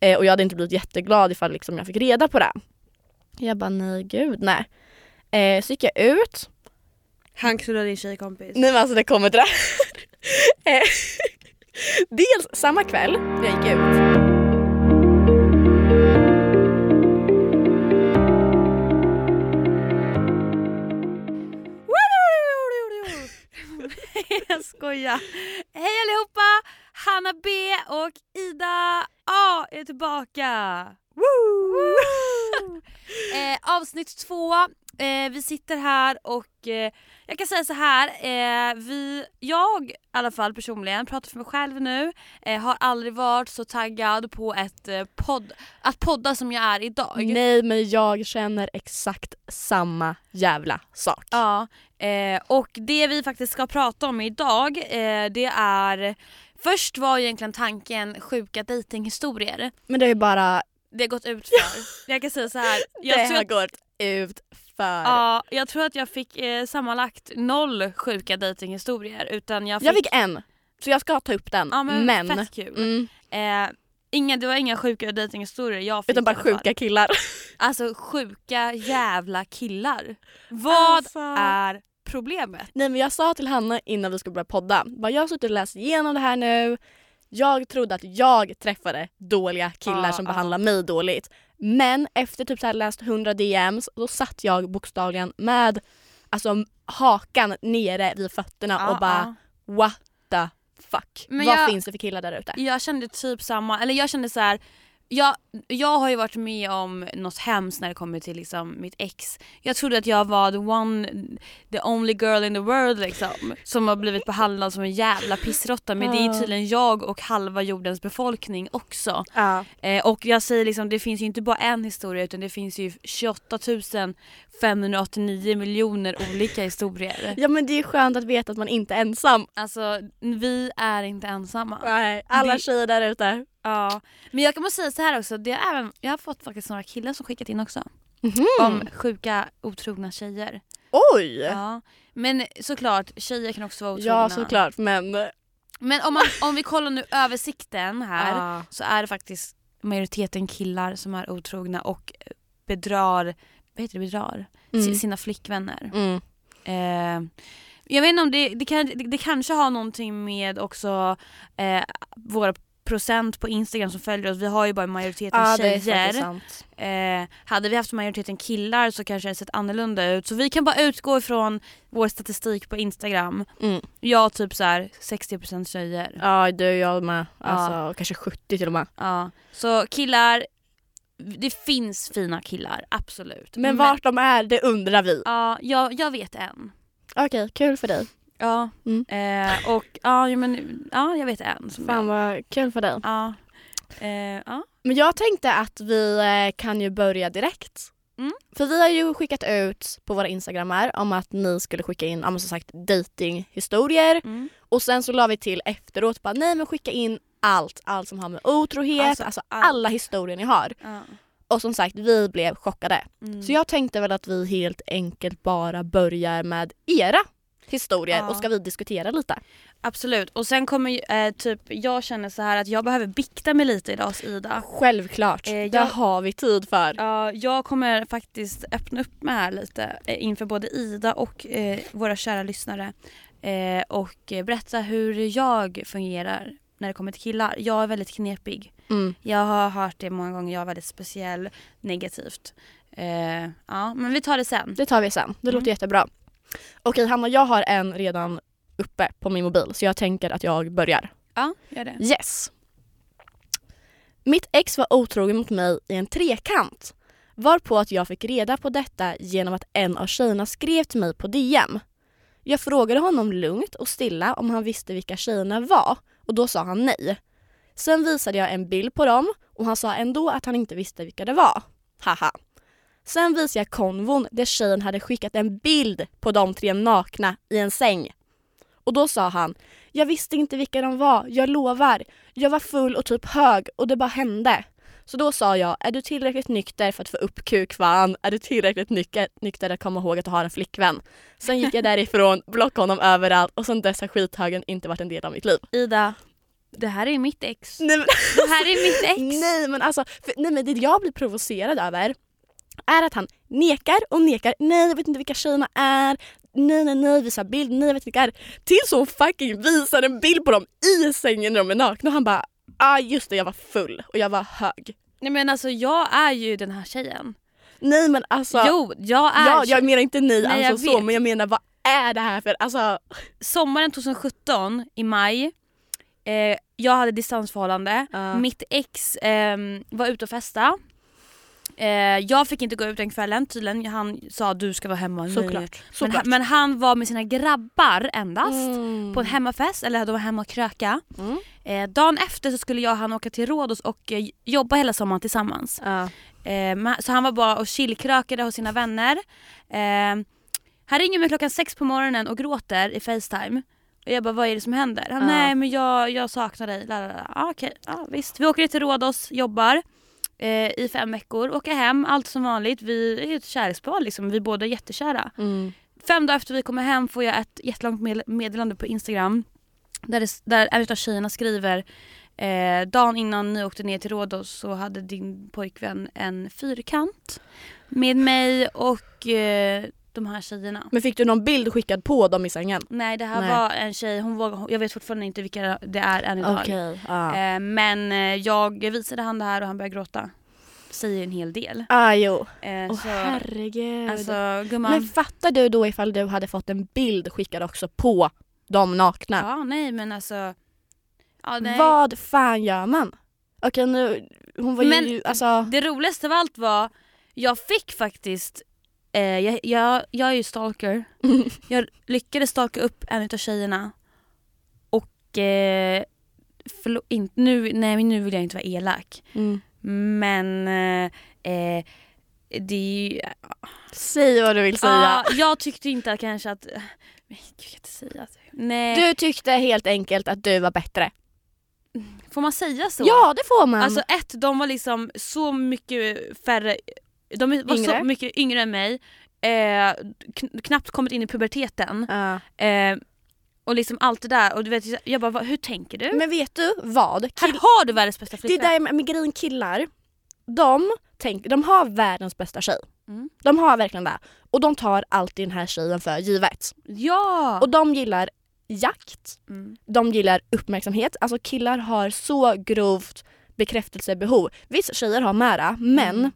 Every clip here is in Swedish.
Eh, och jag hade inte blivit jätteglad ifall liksom jag fick reda på det. Jag bara nej gud nej. Eh, så gick jag ut. Han knullade din tjejkompis. Nej men alltså det kommer till det här. Dels samma kväll när jag gick ut jag skojar. Hej allihopa! Hanna B och Ida A är tillbaka. Woo! eh, avsnitt två. Eh, vi sitter här och eh, jag kan säga så här. Eh, vi, jag i alla fall personligen, pratar för mig själv nu, eh, har aldrig varit så taggad på ett, eh, podd, att podda som jag är idag. Nej men jag känner exakt samma jävla sak. Ja, och det vi faktiskt ska prata om idag det är Först var egentligen tanken sjuka dejtinghistorier. Men det är ju bara... Det har gått ut för. jag kan säga så här. Jag det tror har att, gått ut för. ja, jag tror att jag fick eh, sammanlagt noll sjuka dejtinghistorier utan jag fick... Jag fick en. Så jag ska ta upp den. ja, men, men Fett kul. mm, Eh, inga, det var inga sjuka dejtinghistorier jag fick utan bara sjuka killar. Alltså sjuka jävla killar. Vad Alltså. är problemet? Nej men jag sa till Hanna innan vi skulle börja podda, bara jag har suttit och läst igenom det här nu. Jag trodde att jag träffade dåliga killar Ja, som ja. behandlar mig dåligt. Men efter typ så här läst 100 DMs, då satt jag bokstavligen med alltså, hakan nere vid fötterna Ja, och bara what the fuck. Men Vad jag- finns det för killar där ute? Jag kände typ samma, eller jag kände så här. Jag, jag har ju varit med om något hemskt när det kommer till liksom mitt ex. Jag trodde att jag var the one, the only girl in the world liksom. Som har blivit behandlad som en jävla pissrotta men det är Ja. tydligen jag och halva jordens befolkning också. Ja. Eh, och jag säger liksom, det finns ju inte bara en historia utan det finns ju 28 589 miljoner olika historier. ja men det är skönt att veta att man inte är ensam. Alltså vi är inte ensamma. Nej, alla Det- tjejer där ute. Ja, men jag kan bara säga så här också, det är även, jag har fått faktiskt några killar som skickat in också. Mhm. Om sjuka otrogna tjejer. Oj! Ja. Men såklart, tjejer kan också vara otrogna. Ja såklart men... Men om, man, om vi kollar nu översikten här Ah. så är det faktiskt majoriteten killar som är otrogna och bedrar, vad heter det, bedrar? Mm. Si- Sina flickvänner. Mm. Eh, jag vet inte om det, det, kan, det, det kanske har någonting med också eh, våra procent på Instagram som följer oss. Vi har ju bara majoriteten Ja tjejer. Eh, hade vi haft majoriteten killar så kanske det sett annorlunda ut. Så vi kan bara utgå ifrån vår statistik på Instagram. Mm. Jag typ så här 60% tjejer. Ja du jag med. Ja. Alltså kanske 70 till och med. Ja. Så killar, det finns fina killar, absolut. Men vart de är det undrar vi. Ja, jag, jag vet en. Okej, kul för dig. Ja. Mm. Eh, och ja, men, ja, jag vet en. Som Fan jag, vad kul för dig. ja. Eh, ja. Men jag tänkte att vi eh, kan ju börja direkt. Mm. För vi har ju skickat ut på våra instagrammar om att ni skulle skicka in, ja, som sagt datinghistorier. Mm. Och sen så la vi till efteråt bara nej men skicka in allt, allt som har med otrohet, Alltså, alltså, allt. alla historier ni har. Ja. Och som sagt vi blev chockade. Mm. Så jag tänkte väl att vi helt enkelt bara börjar med era historier Ja. och ska vi diskutera lite. Absolut. Och sen kommer eh, typ, jag känner så här att jag behöver bikta mig lite idag Ida. Självklart, Eh, det jag- har vi tid för. Ja, jag kommer faktiskt öppna upp mig här lite eh, inför både Ida och eh, våra kära lyssnare. Eh, och eh, berätta hur jag fungerar när det kommer till killar. Jag är väldigt knepig. Mm. Jag har hört det många gånger, jag är väldigt speciell negativt. Eh, ja, men vi tar det sen. Det tar vi sen, det Mm. låter jättebra. Okej Hanna, jag har en redan uppe på min mobil så jag tänker att jag börjar. Ja, gör det. Yes. Mitt ex var otrogen mot mig i en trekant. Varpå att jag fick reda på detta genom att en av tjejerna skrev till mig på DM. Jag frågade honom lugnt och stilla om han visste vilka tjejerna var och då sa han nej. Sen visade jag en bild på dem och han sa ändå att han inte visste vilka det var. Haha. Sen visade jag konvon där tjejen hade skickat en bild på de tre nakna i en säng. Och då sa han jag visste inte vilka de var, jag lovar. Jag var full och typ hög och det bara hände. Så då sa jag, är du tillräckligt nykter för att få upp kukfan? Är du tillräckligt nykter, nykter att komma ihåg att du har en flickvän? Sen gick jag därifrån, blockade honom överallt och sen dess har skithögen inte varit en del av mitt liv. Ida, Det här är mitt ex. Nej men, Det här är mitt ex. nej, men alltså, för, nej men det jag blir provocerad över är att han nekar och nekar. Nej jag vet inte vilka tjejerna är. Nej nej nej visa bild, nej jag vet inte vilka är. Tills hon fucking visar en bild på dem i sängen när de är nakna och han bara ah just det jag var full och jag var hög. Nej men alltså jag är ju den här tjejen. Nej men alltså. Jo, jag är ja, jag menar inte nej, Nej, alltså så men jag menar vad är det här för alltså. sommaren 2017 i maj, eh, jag hade distansförhållande, Ja. mitt ex ehm, var ute och festa. Eh, jag fick inte gå ut den kvällen tydligen, han sa du ska vara hemma. Såklart. Men, Såklart. han, men han var med sina grabbar endast Mm. på en hemmafest, eller de var hemma och kröka. Mm. Eh, dagen efter så skulle jag och han åka till Rhodos och eh, jobba hela sommaren tillsammans. Men- så han var bara och chillkrökade hos sina vänner. Eh, han ringer mig klockan sex på morgonen och gråter i Facetime. Och jag bara, vad är det som händer? Han, Ja. nej men jag, jag saknar dig. La, la, la. Ah, Okej, ja, visst. Vi åker till Rhodos, jobbar eh, i fem veckor, åker hem, allt som vanligt. Vi är ett kärlekspar liksom, vi är båda jättekära. Mm. Fem dagar efter vi kommer hem får jag ett jättelångt med- meddelande på Instagram. Där, det, där en av tjejerna skriver eh, Dagen innan ni åkte ner till Rhodos så hade din pojkvän en fyrkant med mig och eh, de här tjejerna. Men fick du någon bild skickad på dem i sängen? Nej det här Nej. var en tjej, hon var, jag vet fortfarande inte vilka det är än idag. Okej. Ja. Eh, men eh, jag visade han det här och han började gråta. Säger en hel del. Ah, jo. Eh, Åh så, herregud. alltså gumman. Men fattar du då ifall du hade fått en bild skickad också på de nakna? ja nej men alltså. Ja, nej. Vad fan gör man? Okej nu, hon var Men- ju alltså... Det roligaste av allt var, jag fick faktiskt, eh, jag, jag, jag är ju stalker, jag lyckades stalka upp en av tjejerna och eh, förlo- in, nu, nej nu vill jag inte vara elak Mm. men eh, eh, det är ju, Säg vad du vill säga. ja, jag tyckte inte att kanske att, men gud jag kan inte säga nej, Du tyckte helt enkelt att du var bättre. får man säga så? Ja det får man. Alltså ett, de var liksom så mycket färre, de var Yngre? så mycket yngre än mig, eh, kn- knappt kommit in i puberteten. Ja. Eh, och liksom allt det där och du vet, jag bara "Vad- hur tänker du? Men vet du vad? Här Kill- har du världens bästa det är flickvän. där med, med grejen killar, de, tänk, de har världens bästa tjej. Mm. De har verkligen det. Och de tar alltid den här tjejen för givet. Ja! Och de gillar jakt, mm. de gillar uppmärksamhet. Alltså killar har så grovt bekräftelsebehov. Vissa tjejer har mera men Mm.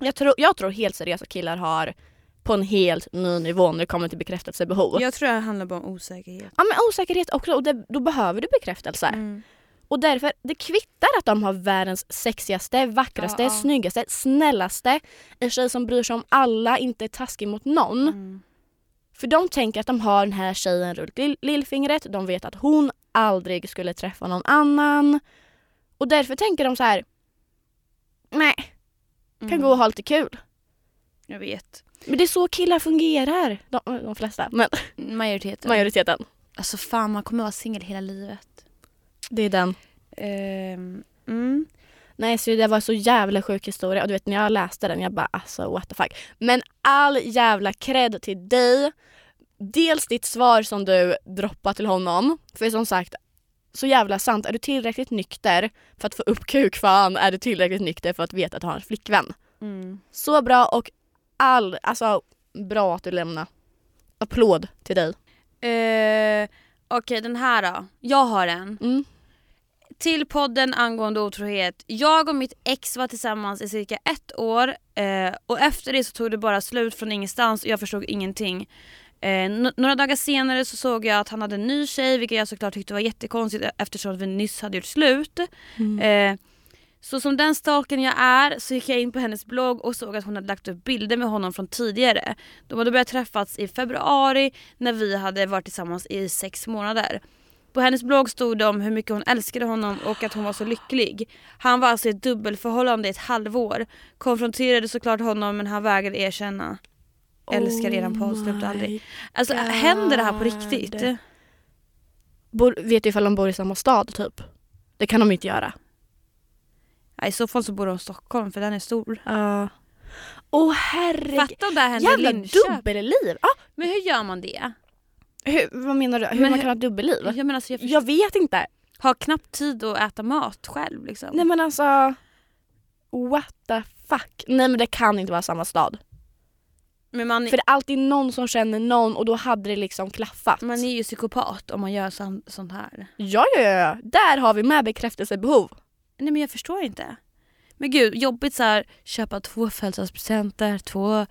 Jag, tror, jag tror helt seriöst att killar har på en helt ny nivå när det kommer till bekräftelsebehov. Jag tror det handlar bara om osäkerhet. Ja men osäkerhet också och det, då behöver du bekräftelse. Mm. Och därför, det kvittar att de har världens sexigaste, vackraste, Ja, ja. snyggaste, snällaste. En tjej som bryr sig om alla, inte är taskig mot någon. Mm. För de tänker att de har den här tjejen runt lill- lillfingret, de vet att hon aldrig skulle träffa någon annan. Och därför tänker de så här. nej, kan Mm. gå och ha lite kul. Jag vet. Men det är så killar fungerar. De, de flesta, men Majoriteten. majoriteten. Alltså fan man kommer vara singel hela livet. Det är den. Ehm, mm. Nej så det var så jävla sjuk historia och du vet när jag läste den jag bara alltså what the fuck. Men all jävla cred till dig. Dels ditt svar som du droppar till honom. För som sagt så jävla sant. Är du tillräckligt nykter för att få upp kukfan är du tillräckligt nykter för att veta att du har en flickvän. Mm. Så bra och all, alltså bra att du lämnar. Applåd till dig. Eh, Okej den här då. Jag har en. Mm. Till podden angående otrohet. Jag och mitt ex var tillsammans i cirka ett år eh, och efter det så tog det bara slut från ingenstans och jag förstod ingenting. Eh, några dagar senare så såg jag att han hade en ny tjej vilket jag såklart tyckte var jättekonstigt eftersom vi nyss hade gjort slut. Eh, så som den stalken jag är så gick jag in på hennes blogg och såg att hon hade lagt upp bilder med honom från tidigare. De hade börjat träffas i februari när vi hade varit tillsammans i sex månader. På hennes blogg stod det om hur mycket hon älskade honom och att hon var så lycklig. Han var alltså i ett dubbelförhållande i ett halvår. Konfronterade såklart honom men han vägrade erkänna. Älskar eran podd, sluta aldrig. Alltså God. händer det här på riktigt? Bor, vet du ifall de bor i samma stad typ? Det kan de inte göra. I så fall så bor de i Stockholm för den är stor. Ja. Åh herregud. Fatta om det här händer i Jävla Linköping. dubbelliv! Ah, Men hur gör man det? hur, vad menar du? Hur Men man kan ha dubbelliv? Jag menar alltså jag Jag vet inte. Har knappt tid att äta mat själv liksom. Nej men alltså, what the fuck. Nej men det kan inte vara samma stad. Men man, För det är alltid någon som känner någon och då hade det liksom klaffat. man är ju psykopat om man gör sån, sånt här. Ja, ja, ja, ja. Där har vi med bekräftelsebehov. Nej men jag förstår inte. Men gud, jobbigt så här köpa två födelsedagspresenter, två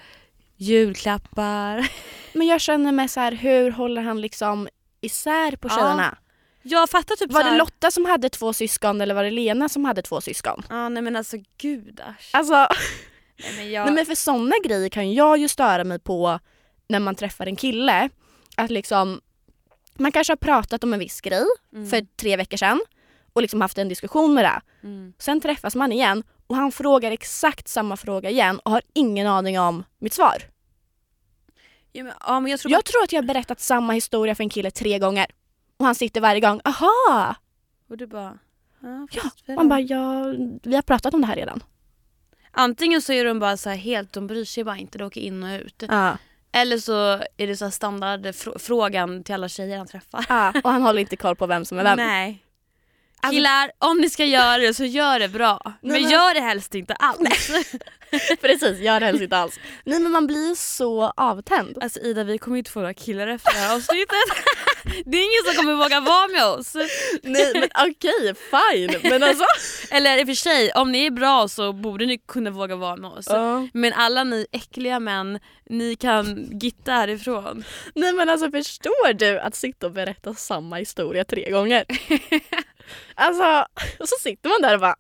julklappar. Men jag känner mig så här, hur håller han liksom isär på Ja. tjejerna? Jag fattar typ Var så det här, Lotta som hade två syskon eller var det Lena som hade två syskon? Ja nej men alltså gudars. Alltså, Nej, men jag... nej men för sådana grejer kan jag ju störa mig på när man träffar en kille. Att liksom, man kanske har pratat om en viss grej mm. för tre veckor sedan och liksom haft en diskussion med det. mm. Sen träffas man igen och han frågar exakt samma fråga igen och har ingen aning om mitt svar. ja, men, ja men jag tror Jag tror att jag har berättat samma historia för en kille tre gånger. Och han sitter varje gång, aha! bara... Och du bara... Ja, Ja? Man bara, ja, vi har pratat om det här redan. Antingen så är de bara så här helt, de bryr sig bara inte, de åker in och ut. Ja. Eller så är det så standardfrågan till alla tjejer han träffar. Ja, och han håller inte koll på vem som är vem. Nej. Alltså- Killar, om ni ska göra det så gör det bra. Men, men- gör det helst inte alls. Precis, gör det helst inte alls. Nej men man blir så avtänd. Alltså Ida vi kommer inte få några killar efter det här avsnittet. det är ingen som kommer våga vara med oss. Nej men okej, fine. Men alltså. Eller i och för sig, om ni är bra så borde ni kunna våga vara med oss. Ja. Men alla ni äckliga män, ni kan gitta härifrån. Nej men alltså förstår du att sitta och berätta samma historia tre gånger? Alltså, och så sitter man där och bara,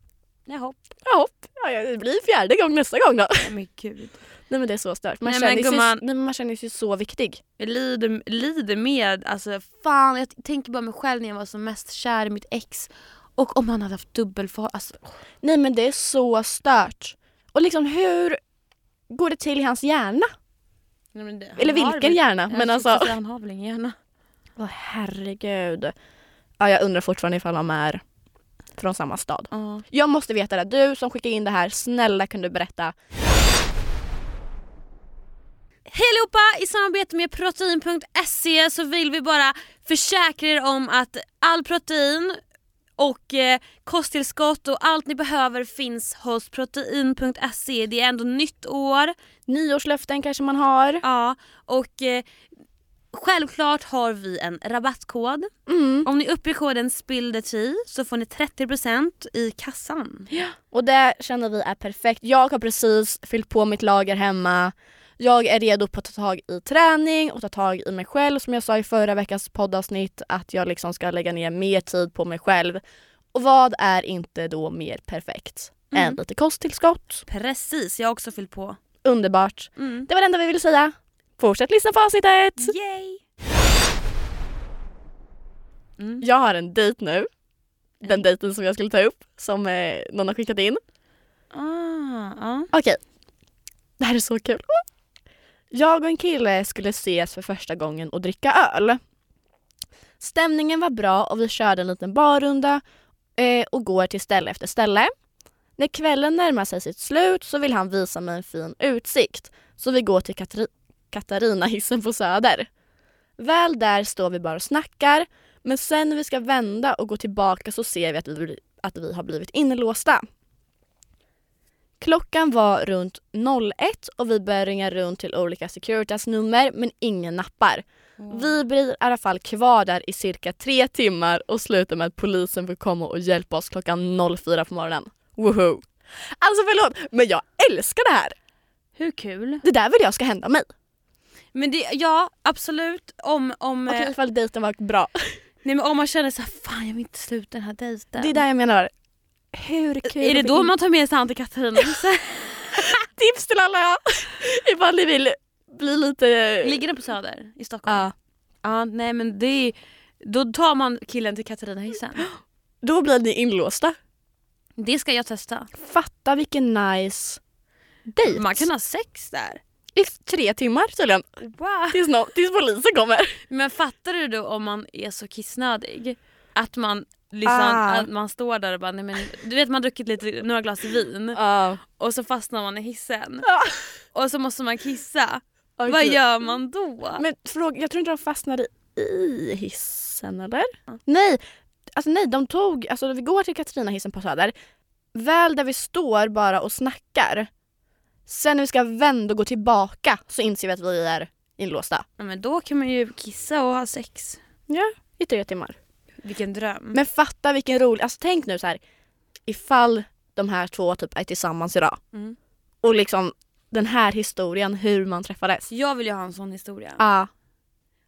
Jaha. ja, ja det blir fjärde gång nästa gång då. Nej men gud. Nej men det är så stört. Man, Nej, men känner, sig, gumman- nej, men man känner sig så viktig. Jag lider, lider med, alltså fan jag tänker bara mig själv när jag var som mest kär i mitt ex. Och om han hade haft dubbelfar, alltså Nej men det är så stört. Och liksom hur går det till i hans hjärna? Nej, men det, Eller vilken väl- hjärna? Men alltså, Han har väl ingen hjärna. åh herregud. Ja, jag undrar fortfarande ifall de är från samma stad. Ja. Jag måste veta det. Du som skickar in det här, snälla kan du berätta. Hej allihopa! I samarbete med protein.se så vill vi bara försäkra er om att all protein och eh, kosttillskott och allt ni behöver finns hos protein.se. Det är ändå nytt år. Nyårslöften kanske man har. Ja, och eh, självklart har vi en rabattkod. Mm. Om ni uppger koden SPILLTHE så får ni 30% i kassan. Och det känner vi är perfekt. Jag har precis fyllt på mitt lager hemma. Jag är redo på att ta tag i träning och ta tag i mig själv som jag sa i förra veckans poddavsnitt att jag liksom ska lägga ner mer tid på mig själv. Och vad är inte då mer perfekt Mm. än lite kosttillskott? Precis, jag har också fyllt på. Underbart. Mm. Det var det enda vi ville säga. Fortsätt lyssna på avsnittet! Yay! Mm. Jag har en dejt nu. Den dejten som jag skulle ta upp som eh, någon har skickat in. Ah, ja. Okej. Det här är så kul. Jag och en kille skulle ses för första gången och dricka öl. Stämningen var bra och vi körde en liten barrunda eh, och går till ställe efter ställe. När kvällen närmar sig sitt slut så vill han visa mig en fin utsikt. Så vi går till Katari- Katarina-hissen på Söder. Väl där står vi bara och snackar men sen när vi ska vända och gå tillbaka så ser vi att vi, att vi har blivit inlåsta. Klockan var runt 01 och vi börjar ringa runt till olika Securitas-nummer men ingen nappar. Vi blir i alla fall kvar där i cirka tre timmar och slutar med att polisen får komma och hjälpa oss klockan 04 på morgonen. Woho! Alltså förlåt, men jag älskar det här! Hur kul? Det där vill jag ska hända mig. Men det, ja absolut om, om, Okej eh, ifall dejten var bra. nej, men om man känner så här, fan jag vill inte sluta den här dejten. Det är där jag menar. Hur kul är det då man tar med sig han till Katarina? Tips till alla! ifall ni vill bli lite... Ligger den på Söder i Stockholm? Ja. Ja, nej men det är, då tar man killen till Katarina hissen. Då blir ni inlåsta. Det ska jag testa. Fatta vilken nice dejt. Man kan ha sex där. I tre timmar tydligen. Wow. Tills, nå- tills polisen kommer. Men fattar du då om man är så kissnödig? Att man liksom, Ah. att man står där och bara, nej men, du vet man har druckit lite, några glas vin Ja. och så fastnar man i hissen. Ja. Och så måste man kissa. Okej. Vad gör man då? Men fråga, jag tror inte de fastnade i hissen eller? Nej, Alltså nej, de tog, alltså vi går till Katarinahissen på Söder. Väl där vi står bara och snackar. Sen när vi ska vända och gå tillbaka så inser vi att vi är inlåsta. Ja, men då kan man ju kissa och ha sex. I tre timmar. Vilken dröm. Men fatta vilken rolig, alltså tänk nu så här. Ifall de här två typ är tillsammans idag. Mm. Och liksom den här historien, hur man träffades. Jag vill ju ha en sån historia. Ja.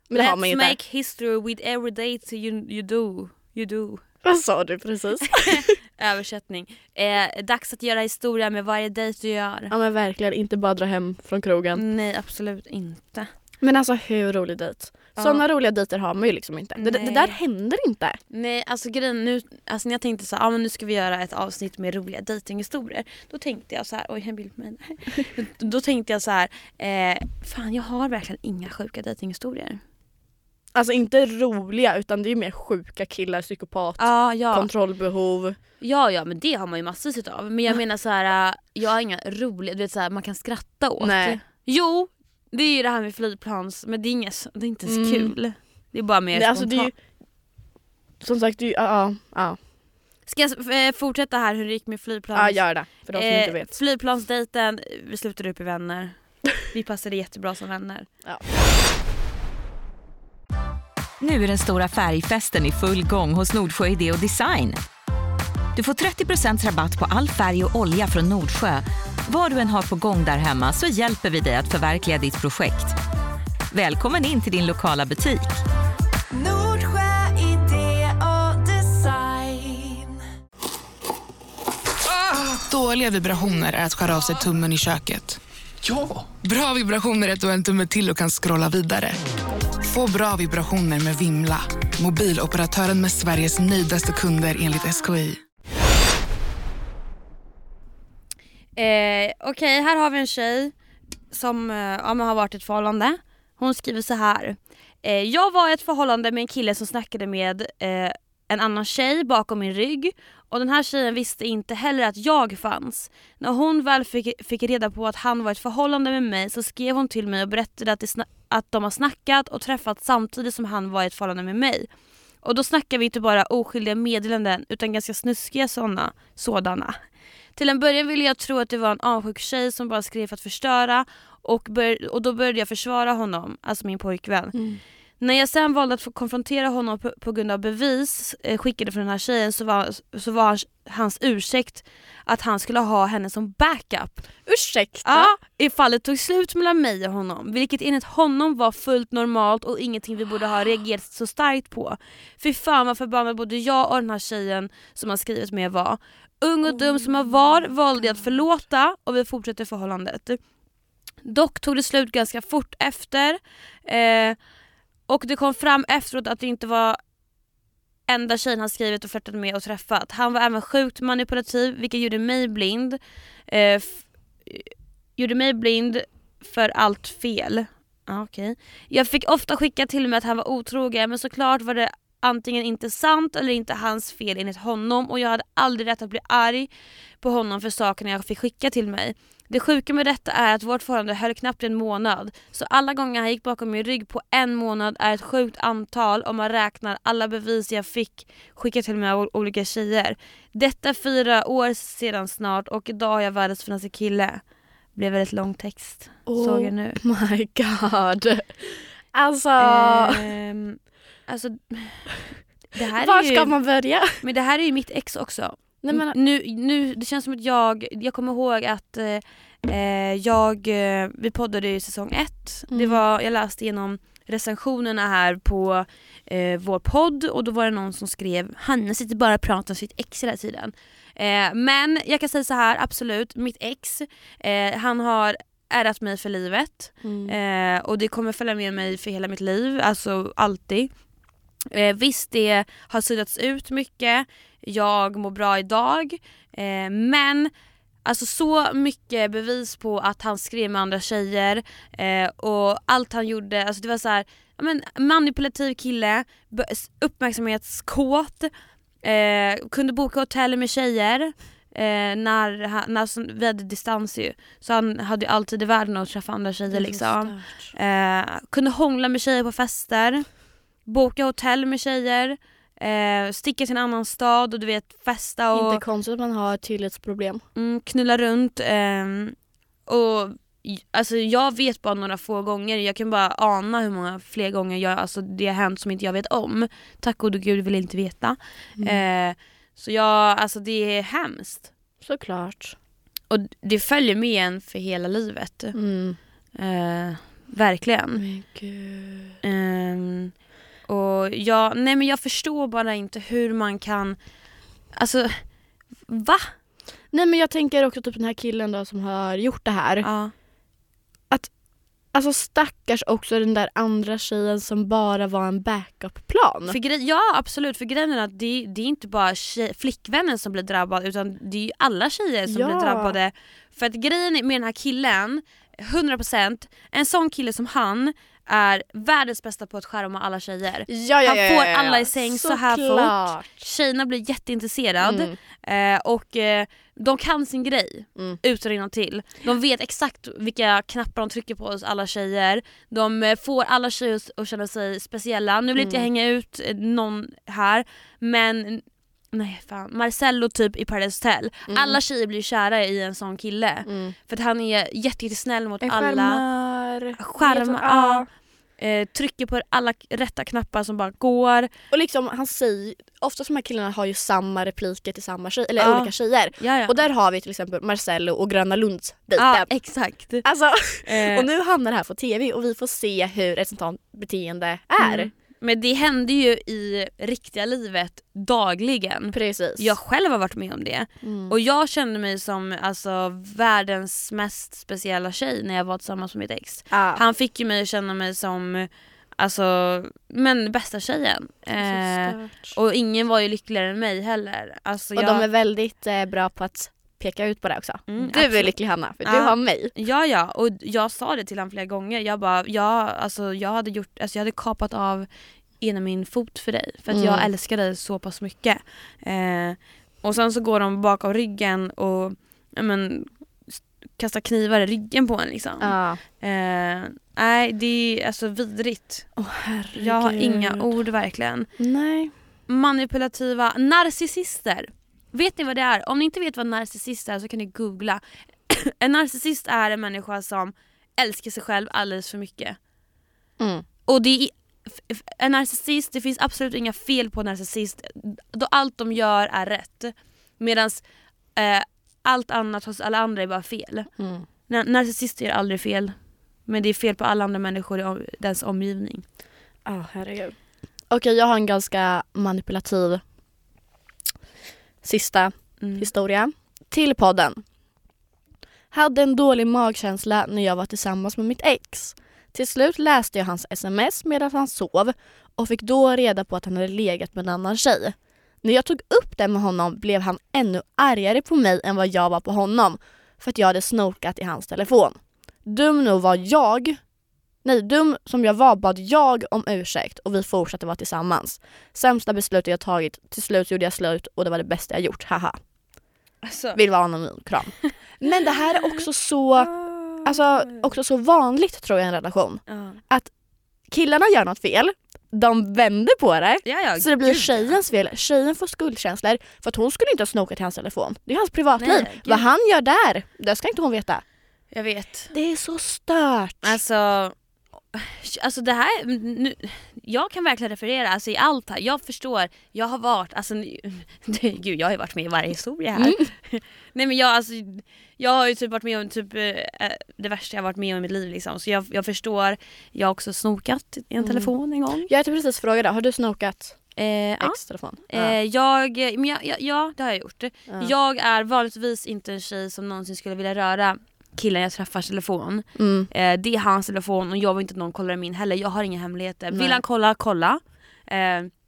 Men det Let's har man ju inte. make history with every date you, you do. You do. Vad sa du precis? Översättning. Eh, dags att göra historia med varje dejt du gör. ja men verkligen, inte bara dra hem från krogen. Nej absolut inte. Men alltså hur rolig dejt? Ja. Sådana roliga dejter har man ju liksom inte. Det, det där händer inte. Nej alltså grejen nu, alltså när jag tänkte så här, ah, men nu ska vi göra ett avsnitt med roliga dejtinghistorier. Då tänkte jag så här, oj en bild på mig. då, då tänkte jag så här, eh, fan jag har verkligen inga sjuka dejtinghistorier. Alltså inte roliga utan det är ju mer sjuka killar, psykopat, Ah, ja. kontrollbehov. ja ja men det har man ju massvis utav. Men jag menar så här, äh, jag har inga roliga, du vet så här, man kan skratta åt. Nej. Jo, det är ju det här med flygplans, men det är, inget, det är inte så Mm. kul. Det är bara mer alltså, ju, spontant. som sagt, det är ju, ja, ja, Ska jag eh, fortsätta här hur det gick med flygplans? ja, gör det. För de som Eh, inte vet. Flygplansdejten, vi slutade upp i vänner. Vi passade jättebra som vänner. Nu är den stora färgfesten i full gång hos Nordsjö Idé och Design. Du får 30% rabatt på all färg och olja från Nordsjö. Vad du än har på gång där hemma så hjälper vi dig att förverkliga ditt projekt. Välkommen in till din lokala butik. Nordsjö idé och design. Dåliga vibrationer är att skära av sig tummen i köket. Ja! Bra vibrationer är att du har en tumme till och kan scrolla vidare. Få bra vibrationer med Vimla. Mobiloperatören med Sveriges nöjdaste kunder enligt SKI. Eh, Okej, här har vi en tjej som eh, ja, men har varit i ett förhållande. Hon skriver så här. Eh, jag var i ett förhållande med en kille som snackade med eh, en annan tjej bakom min rygg och den här tjejen visste inte heller att jag fanns. När hon väl fick, fick reda på att han var i ett förhållande med mig så skrev hon till mig och berättade att, det sna- att de har snackat och träffats samtidigt som han var i ett förhållande med mig. Och då snackar vi inte bara oskyldiga meddelanden utan ganska snuskiga sådana. sådana. Till en början ville jag tro att det var en avundsjuk tjej som bara skrev för att förstöra och, bör- och då började jag försvara honom, alltså min pojkvän. Mm. När jag sen valde att få konfrontera honom på, på grund av bevis eh, skickade från den här tjejen så var, så var hans, hans ursäkt att han skulle ha henne som backup. Ursäkta? Ja, ifall det tog slut mellan mig och honom, vilket enligt honom var fullt normalt och ingenting vi borde ha reagerat så starkt på. Fy fan vad förbannad både jag och den här tjejen som har skrivit med var. Ung och dum som jag var valde jag att förlåta och vi fortsätter förhållandet. Dock tog det slut ganska fort efter eh, och det kom fram efteråt att det inte var enda tjejen han skrivit och flörtat med och träffat. Han var även sjukt manipulativ vilket gjorde mig blind. Eh, gjorde mig blind för allt fel. Ah, okay. Jag fick ofta skicka till mig att han var otrogen men såklart var det antingen inte sant eller inte hans fel enligt honom och jag hade aldrig rätt att bli arg på honom för sakerna jag fick skicka till mig. Det sjuka med detta är att vårt förhållande höll knappt en månad så alla gånger han gick bakom min rygg på en månad är ett sjukt antal om man räknar alla bevis jag fick skicka till mig av olika tjejer. Detta är fyra år sedan snart och idag har jag världens finaste kille. Blev väldigt lång text, såg jag nu. Oh my god. Alltså, Ehm, alltså, det här var är ju, ska man börja? Men det här är ju mitt ex också. Nej, men, nu, nu, det känns som att jag, jag kommer ihåg att eh, eh, jag, eh, vi poddade i säsong ett. Det Mm. var, jag läste igenom recensionerna här på eh, vår podd och då var det någon som skrev Hanna sitter bara och pratar om sitt ex hela tiden. Eh, men jag kan säga så här, absolut, mitt ex, eh, han har ärrat mig för livet. mm. Eh, och det kommer följa med mig för hela mitt liv, alltså alltid. Eh, visst det har suddats ut mycket, jag mår bra idag eh, men Alltså så mycket bevis på att han skrev med andra tjejer eh, och allt han gjorde, alltså det var så här, men manipulativ kille, uppmärksamhetskåt, eh, kunde boka hotell med tjejer eh, när, han, när så- vi hade distans ju. Så han hade ju alltid i världen att träffa andra tjejer liksom. Eh, kunde hångla med tjejer på fester, boka hotell med tjejer, eh, sticka till en annan stad och du vet festa och Inte konstigt att man har ett tillitsproblem. mm, knulla runt. ehm, och Alltså jag vet bara några få gånger, jag kan bara ana hur många fler gånger jag, alltså det har hänt som inte jag vet om. Tack gode gud vill inte veta. Mm. Eh, så jag, alltså det är hemskt. Såklart. Och det följer med en för hela livet. Mm. Eh, verkligen. Men gud. Ehm, och jag, nej men jag förstår bara inte hur man kan, alltså va? Nej men jag tänker också typ den här killen då som har gjort det här. Ja. Alltså stackars också den där andra tjejen som bara var en backup-plan. För grej, ja absolut, för grejen är att det, det är inte bara tjej, flickvännen som blir drabbad utan det är ju alla tjejer som Ja. blir drabbade. För att grejen med den här killen, 100% en sån kille som han är världens bästa på att skärma alla tjejer. Ja, ja, Han får ja, alla i säng så här Såklart. Tjejerna blir jätteintresserade Mm. eh, och eh, de kan sin grej Mm. utan och till. De vet exakt vilka knappar de trycker på hos alla tjejer. De eh, får alla tjejer att känna sig speciella. Nu vill inte jag Mm. hänga ut eh, någon här men Nej fan, Marcello typ i Paradise Hotel. Mm. Alla tjejer blir kära i en sån kille. Mm. För att han är jätte- jättesnäll mot En alla. charmör. Skärm, Vet- ja. Eh, trycker på alla rätta knappar som bara går. Och liksom han säger, oftast de här killarna har ju samma repliker till samma tjej, eller Ja. olika tjejer. Ja, ja. Och där har vi till exempel Marcello och Gröna Lunds dejten. ja exakt. Alltså, Eh, och nu hamnar det här på tv och vi får se hur ett sånt beteende är. Mm. Men det händer ju i riktiga livet dagligen. Precis. Jag själv har varit med om det. Mm. Och jag kände mig som alltså, världens mest speciella tjej när jag var tillsammans med mitt ex. ja. Han fick ju mig att känna mig som alltså, men bästa tjejen. Eh, och ingen var ju lyckligare än mig heller. Alltså, och jag, de är väldigt eh, bra på att peka ut på det också. Mm, du är absolut. lycklig Hanna, för Ja. du har mig. Ja ja, och jag sa det till honom flera gånger. Jag bara, ja, alltså, jag, hade gjort, alltså, jag hade kapat av ena min fot för dig. För att jag Mm. älskar dig så pass mycket. Eh, och sen så går de bakom ryggen och men, kastar knivar i ryggen på en liksom. Ja. Eh, nej, det är alltså vidrigt. Herregud. Jag har inga ord verkligen. Nej. Manipulativa narcissister. Vet ni vad det är? Om ni inte vet vad narcissist är så kan ni googla. en narcissist är en människa som älskar sig själv alldeles för mycket. Mm. Och det är, en narcissist, det finns absolut inga fel på en narcissist. Då allt de gör är rätt. Medan eh, allt annat hos alla andra är bara fel. Mm. Na- narcissister gör aldrig fel. Men det är fel på alla andra människor i om- dens omgivning. Ja, herregud. Okej, jag har en ganska manipulativ sista Mm. historia till podden. Hade en dålig magkänsla när jag var tillsammans med mitt ex. Till slut läste jag hans sms medan han sov och fick då reda på att han hade legat med en annan tjej. När jag tog upp det med honom blev han ännu argare på mig än vad jag var på honom för att jag hade snokat i hans telefon. Dum nog var jag Nej, dum som jag var bad jag om ursäkt och vi fortsatte vara tillsammans. Sämsta beslutet jag tagit. Till slut gjorde jag slut och det var det bästa jag gjort. Haha. Alltså. Vill vara anonym. Kram. Men det här är också så, alltså, också så vanligt tror jag i en relation. Ja. Killarna gör något fel, de vänder på det. Ja, ja, Så det blir gud, tjejens fel. Tjejen får skuldkänslor för att hon skulle inte ha snokat i hans telefon. Det är hans privatliv. Nej. Vad han gör där, det ska inte hon veta. Jag vet. Det är så stört. Alltså, alltså det här, nu, jag kan verkligen referera alltså i allt här. Jag förstår, jag har varit, alltså gud jag har ju varit med i varje historia här. Nej men jag, alltså, jag har ju typ varit med om typ, eh, det värsta jag varit med om i mitt liv liksom. Så jag, jag förstår, jag har också snokat i en Mm. telefon en gång. Jag tänkte precis fråga dig, har du snokat Eh, ja. ex telefon? Eh, jag, men jag, jag, ja det har jag gjort. Ja. Jag är vanligtvis inte en tjej som någonsin skulle vilja röra killen jag träffars telefon. Mm. Eh, det är hans telefon och jag vill inte att någon kollar min heller. Jag har inga hemligheter. Vill Nej. han kolla, kolla. Eh,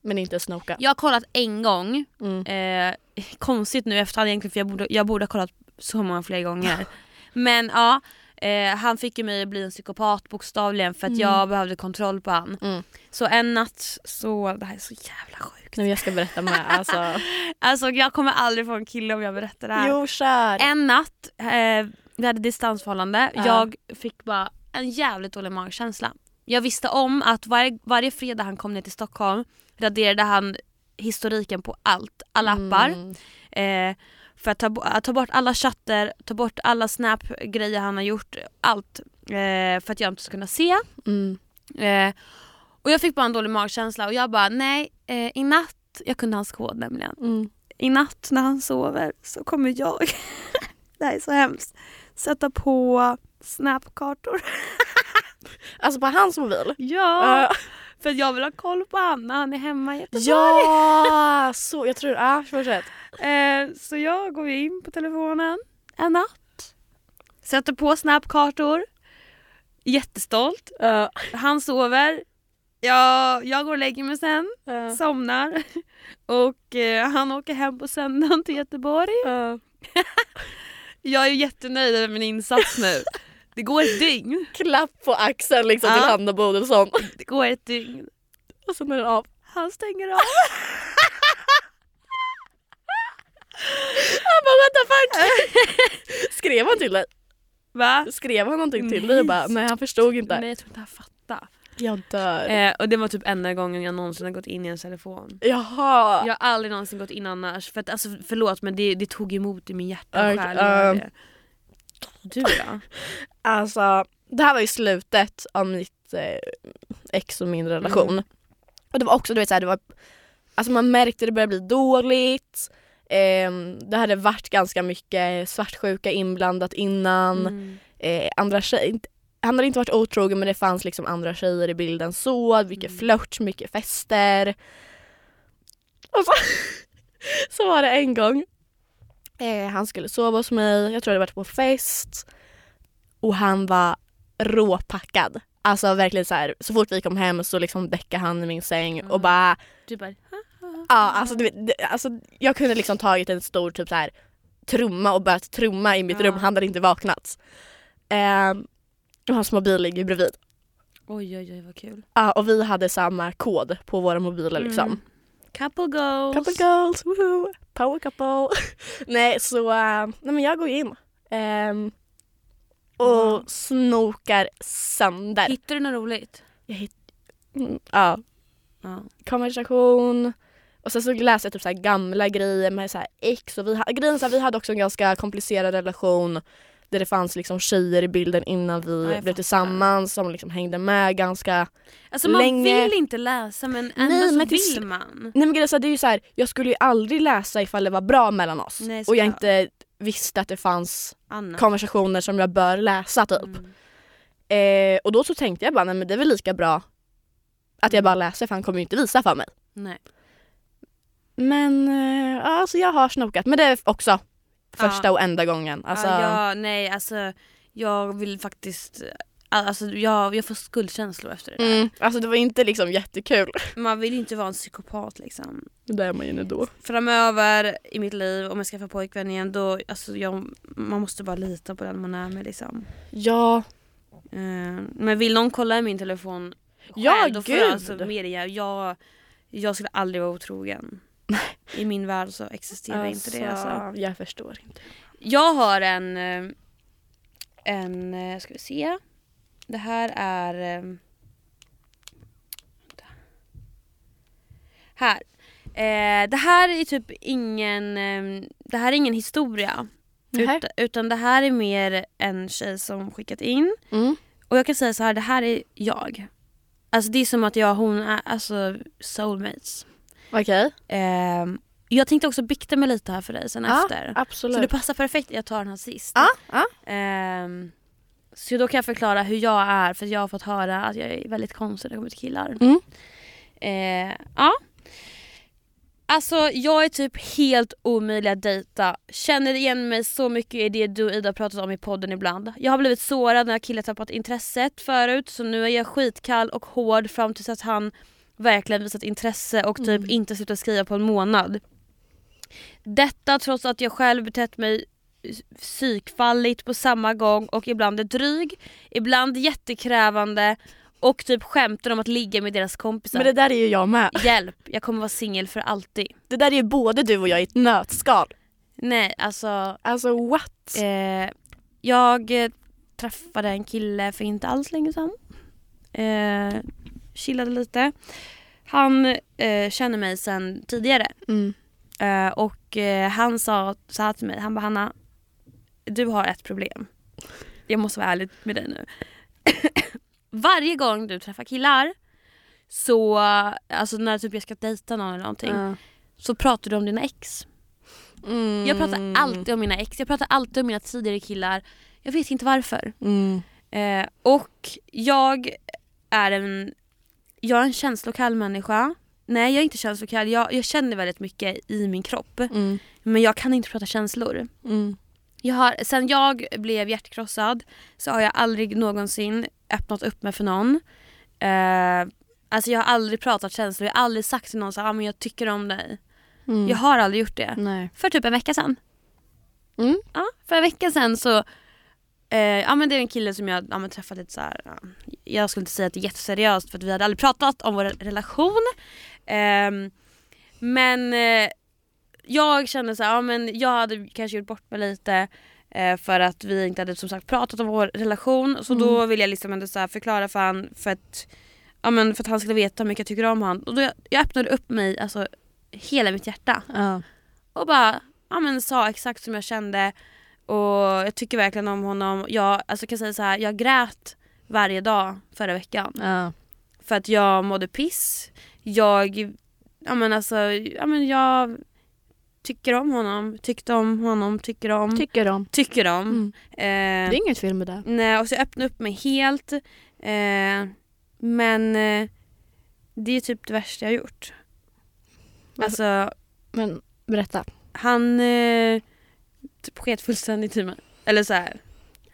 Men inte snoka. jag har kollat en gång. Mm. Eh, konstigt nu efterhand egentligen för jag borde, jag borde ha kollat så många fler gånger. Men ja, eh, han fick ju mig att bli en psykopat bokstavligen för att Mm. jag behövde kontroll på han. Mm. Så en natt så, det här är så jävla sjukt. Nu jag ska berätta med. Alltså. Alltså jag kommer aldrig få en kille om jag berättar det här. jo, kör. En natt, eh, vi hade distansförhållande, Ja. jag fick bara en jävligt dålig magkänsla. Jag visste om att varje, varje fredag han kom ner till Stockholm raderade han historiken på allt, alla appar. Mm. Eh, för att ta, att ta bort alla chatter, ta bort alla snap-grejer han har gjort, allt. Eh, för att jag inte ska kunna se. Mm. Eh, och jag fick bara en dålig magkänsla och jag bara nej, eh, i natt, jag kunde hans kod nämligen. Mm. I natt när han sover så kommer jag, det här är så hemskt, sätta på snapkartor. Alltså på hans mobil? Ja! Ja. För jag vill ha koll på han när han är hemma i Göteborg. Ja, så jag tror, ja fortsätt. Eh, så jag går in på telefonen en natt, sätter på snapkartor, jättestolt. Ja. Han sover, jag, jag går och lägger mig sen, Ja. somnar och eh, han åker hem på söndagen till Göteborg. Ja. Jag är jättenöjd med min insats nu. Det går ett dygn. Klapp på axeln liksom till. Hanna Bodilsson. Det går ett dygn. Och sen är den av. Han stänger av. Han bara what the fuck? Skrev han till dig? Va? Skrev han någonting till dig och bara nej han förstod inte. Nej jag tror inte han fattar. Jag dör. Eh, och det var typ enda gången jag någonsin har gått in i en telefon. Jaha. Jag har aldrig någonsin gått in annars. För att, alltså, förlåt men det, det tog emot i min hjärta och själ. det. Du då? Alltså det här var ju slutet av mitt eh, ex och min relation. Mm. Och det var också du vet såhär, det var Alltså man märkte det började bli dåligt. Ehm, det hade varit ganska mycket svartsjuka inblandat innan. Mm. eh, andra tjejer, han hade inte varit otrogen men det fanns liksom andra tjejer i bilden så, mycket Mm. flört, mycket fester. Och så, så var det en gång, eh, han skulle sova hos mig, jag tror det var på fest och han var råpackad. Alltså verkligen så här, så fort vi kom hem så liksom däckade han i min säng och bara Du bara, Ja, alltså, du vet, alltså jag kunde liksom tagit en stor typ så här trumma och börjat trumma i mitt Ja. rum, han hade inte vaknat. Ehm, och hans mobil ligger bredvid. oj oj oj vad kul. Ja, och vi hade samma kod på våra mobiler liksom. Mm. Couple goals. Couple goals, woohoo! Power couple! nej så, äh, nej men jag går in. ehm, och Mm. snokar sönder. Hittar du något roligt? Jag hitt, mm, ja, Ja. konversation och sen så läste jag typ så här gamla grejer med så här ex och vi, ha- grejen så här, vi hade också en ganska komplicerad relation där det fanns liksom tjejer i bilden innan vi jag blev tillsammans som liksom hängde med ganska Alltså man Länge- vill inte läsa men ändå Nej, så men till vill sl- man. Nej men det är ju så här, jag skulle ju aldrig läsa ifall det var bra mellan oss Nej, och jag inte visste att det fanns Anna. konversationer som jag bör läsa typ. Mm. Eh, och då så tänkte jag bara, nej men det är väl lika bra att jag bara läser för han kommer ju inte visa för mig. Nej. Men eh, ja, alltså jag har snokat. Men det är också första Ja. och enda gången. Alltså, ja, jag, nej alltså jag vill faktiskt, alltså jag, jag får skuldkänslor efter det där. mm, alltså det var inte liksom jättekul. Man vill ju inte vara en psykopat liksom. Det är man ju då. Framöver i mitt liv om jag skaffar pojkvän igen då, alltså jag, man måste bara lita på den man är med liksom. Ja, Eh, men vill någon kolla i min telefon själv, Ja, då får jag gud. alltså media. Jag, jag skulle aldrig vara otrogen. I min värld så existerar inte det alltså. Jag förstår inte. Jag har en, eh, en, eh, ska vi se. Det här är... eh, vänta. Här. Eh, det här är typ ingen, eh, det här är ingen historia. Ut, utan det här är mer en tjej som skickat in. Mm. Och jag kan säga så här, det här är jag. Alltså det är som att jag och hon är alltså soulmates. Okej, Eh, jag tänkte också bikta mig lite här för dig sen Ja, efter. absolut. Så det passar perfekt att jag tar den här sist. ja, ja. Ehm, så då kan jag förklara hur jag är för jag har fått höra att jag är väldigt konstig när det kommer till killar. Mm. Eh, ja. Alltså jag är typ helt omöjlig att dejta. Känner igen mig så mycket i det du och Ida pratat om i podden ibland. Jag har blivit sårad när killar tappat intresset förut så nu är jag skitkall och hård fram tills att han verkligen visat intresse och typ Mm. inte slutat skriva på en månad. Detta trots att jag själv betett mig psykfalligt på samma gång och ibland är dryg, ibland jättekrävande och typ skämtar om att ligga med deras kompisar. Men det där är ju jag med. Hjälp, jag kommer vara singel för alltid. Det där är ju både du och jag i ett nötskal. Nej alltså, Alltså what? eh, jag träffade en kille för inte alls länge sedan. Eh, chillade lite. Han eh, känner mig sedan tidigare Mm. eh, och eh, han sa så här till mig, han bara Hanna, du har ett problem. Jag måste vara ärlig med dig nu. Varje gång du träffar killar så, alltså när typ jag ska dejta någon eller någonting, Ja. så pratar du om dina ex. Mm. Jag pratar alltid om mina ex, jag pratar alltid om mina tidigare killar. Jag vet inte varför. Mm. Eh, och jag är en, jag är en känslokall människa. Nej jag är inte känslokall, jag, jag känner väldigt mycket i min kropp. Mm. Men jag kan inte prata känslor. Mm. Jag har, sen jag blev hjärtkrossad så har jag aldrig någonsin öppnat upp mig för någon. Eh, alltså jag har aldrig pratat känslor, jag har aldrig sagt till någon så här, ah, men jag tycker om dig. Mm. Jag har aldrig gjort det. Nej. För typ en vecka sedan. Mm. Ja, för en vecka sedan så eh, ja men det är en kille som jag ja, träffat lite så här. Ja, jag skulle inte säga att det är jätteseriöst för att vi hade aldrig pratat om vår relation. Ehm, men eh, jag kände så här, ja men jag hade kanske gjort bort mig lite eh, för att vi inte hade som sagt pratat om vår relation. Så då ville jag liksom ändå så förklara för han för att, ja, men för att han skulle veta hur mycket jag tycker om han. Och då jag, jag öppnade upp mig, alltså hela mitt hjärta Ja. och bara ja, men, sa exakt som jag kände och jag tycker verkligen om honom. Jag alltså, kan säga så här, jag grät varje dag förra veckan Ja. för att jag mådde piss. Jag, ja men alltså, ja men jag tycker om honom, tyckte om honom, tycker om, Tycker om. tycker om. Mm. Eh, Det är inget fel med det. nej, och så jag öppnade upp mig helt. Eh, men eh, det är typ det värsta jag har gjort. Alltså Men berätta. Han eh, typ sket fullständigt i mig. Eller så här.